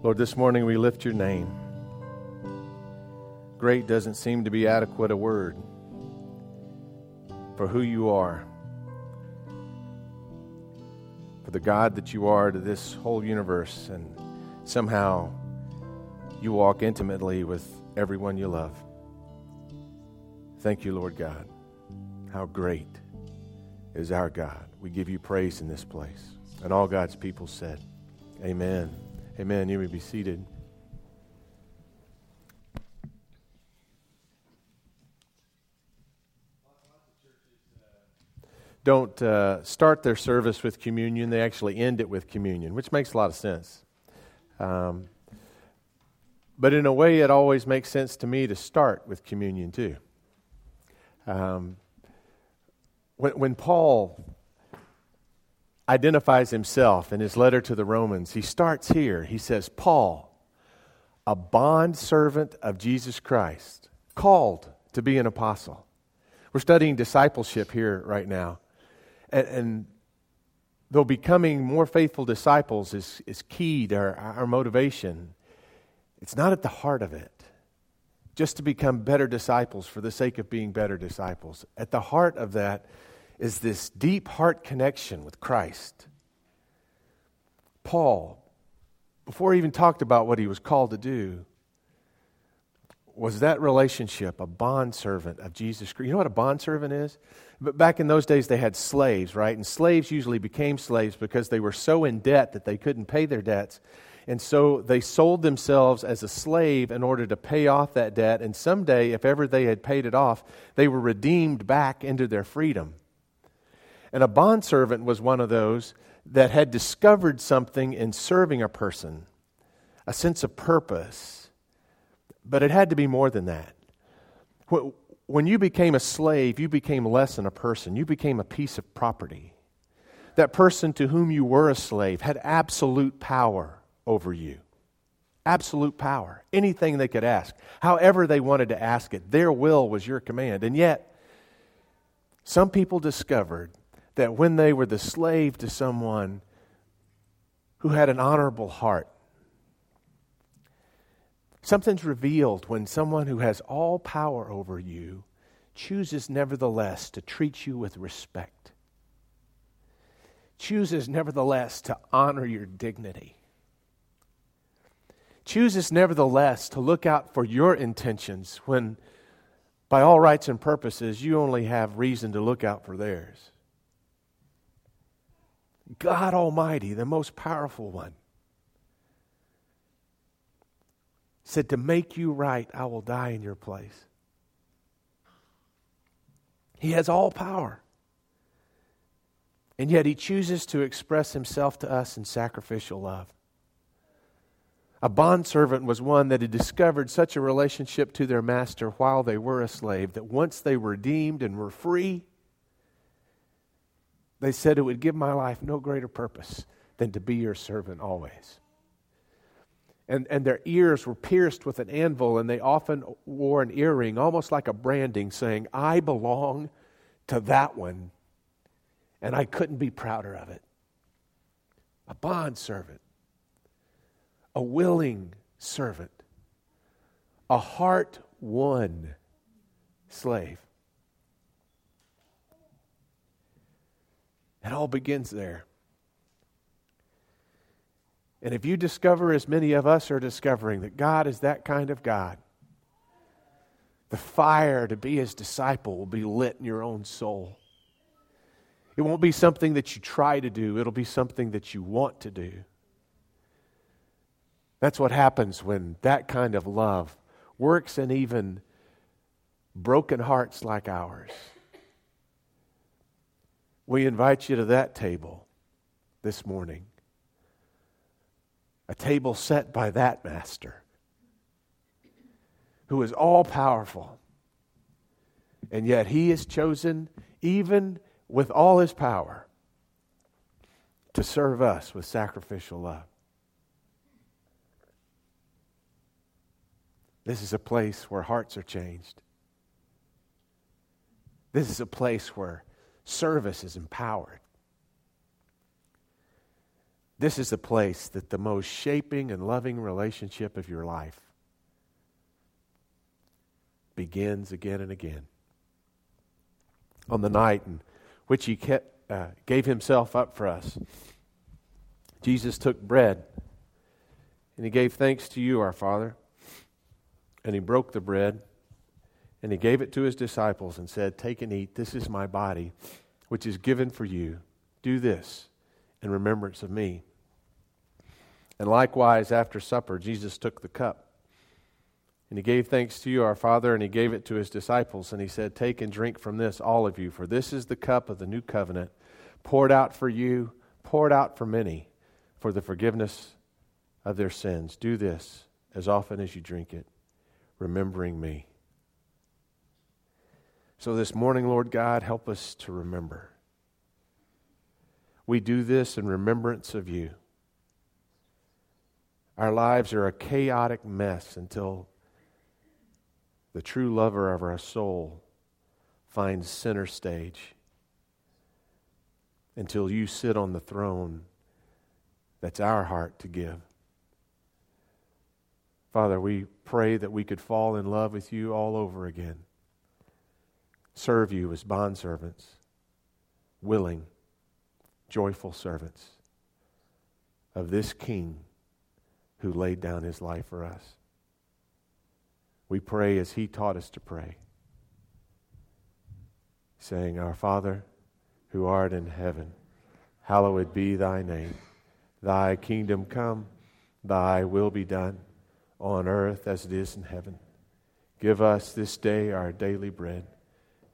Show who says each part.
Speaker 1: Lord, this morning we lift your name. Great doesn't seem to be adequate a word for who you are, for the God that you are to this whole universe, and somehow you walk intimately with everyone you love. Thank you, Lord God. How great is our God. We give you praise in this place. And all God's people said, Amen. Amen. You may be seated. Don't uh, start their service with communion, they actually end it with communion, which makes a lot of sense. Um, but in a way, it always makes sense to me to start with communion too. Um, when, when Paul identifies himself in his letter to the Romans, he starts here. He says, Paul, a bond servant of Jesus Christ, called to be an apostle. We're studying discipleship here right now. And, and though becoming more faithful disciples is, is key to our, our motivation, it's not at the heart of it. Just to become better disciples for the sake of being better disciples. At the heart of that is this deep heart connection with Christ. Paul, before he even talked about what he was called to do, was that relationship a bondservant of Jesus Christ. You know what a bondservant is? But back in those days, they had slaves, right? And slaves usually became slaves because they were so in debt that they couldn't pay their debts. And so they sold themselves as a slave in order to pay off that debt. And someday, if ever they had paid it off, they were redeemed back into their freedom. And a bondservant was one of those that had discovered something in serving a person, a sense of purpose. But it had to be more than that. When you became a slave, you became less than a person, you became a piece of property. That person to whom you were a slave had absolute power over you. Absolute power. Anything they could ask, however they wanted to ask it, their will was your command. And yet, some people discovered that when they were the slave to someone who had an honorable heart, something's revealed when someone who has all power over you chooses nevertheless to treat you with respect, chooses nevertheless to honor your dignity, chooses nevertheless to look out for your intentions when, by all rights and purposes, you only have reason to look out for theirs. God Almighty, the most powerful one, said, To make you right, I will die in your place. He has all power. And yet he chooses to express himself to us in sacrificial love. A bondservant was one that had discovered such a relationship to their master while they were a slave that once they were redeemed and were free, they said, It would give my life no greater purpose than to be your servant always. And, and their ears were pierced with an anvil, and they often wore an earring, almost like a branding, saying, I belong to that one, and I couldn't be prouder of it. A bond servant, a willing servant, a heart won slave. It all begins there. And if you discover, as many of us are discovering, that God is that kind of God, the fire to be his disciple will be lit in your own soul. It won't be something that you try to do, it'll be something that you want to do. That's what happens when that kind of love works in even broken hearts like ours we invite you to that table this morning. A table set by that master who is all powerful. And yet he is chosen, even with all his power, to serve us with sacrificial love. This is a place where hearts are changed. This is a place where service is empowered. This is the place that the most shaping and loving relationship of your life begins again and again. On the night in which he kept, uh, gave himself up for us, Jesus took bread and he gave thanks to you, our Father. And he broke the bread and he gave it to his disciples and said, Take and eat. This is my body, which is given for you. Do this in remembrance of me. And likewise, after supper, Jesus took the cup. And he gave thanks to you, our Father, and he gave it to his disciples. And he said, Take and drink from this, all of you, for this is the cup of the new covenant, poured out for you, poured out for many, for the forgiveness of their sins. Do this as often as you drink it, remembering me. So this morning, Lord God, help us to remember. We do this in remembrance of you. Our lives are a chaotic mess until the true lover of our soul finds center stage. Until you sit on the throne that's our heart to give. Father, we pray that we could fall in love with you all over again serve you as bondservants, willing, joyful servants of this King who laid down his life for us. We pray as he taught us to pray, saying, Our Father, who art in heaven, hallowed be thy name. Thy kingdom come, thy will be done, on earth as it is in heaven. Give us this day our daily bread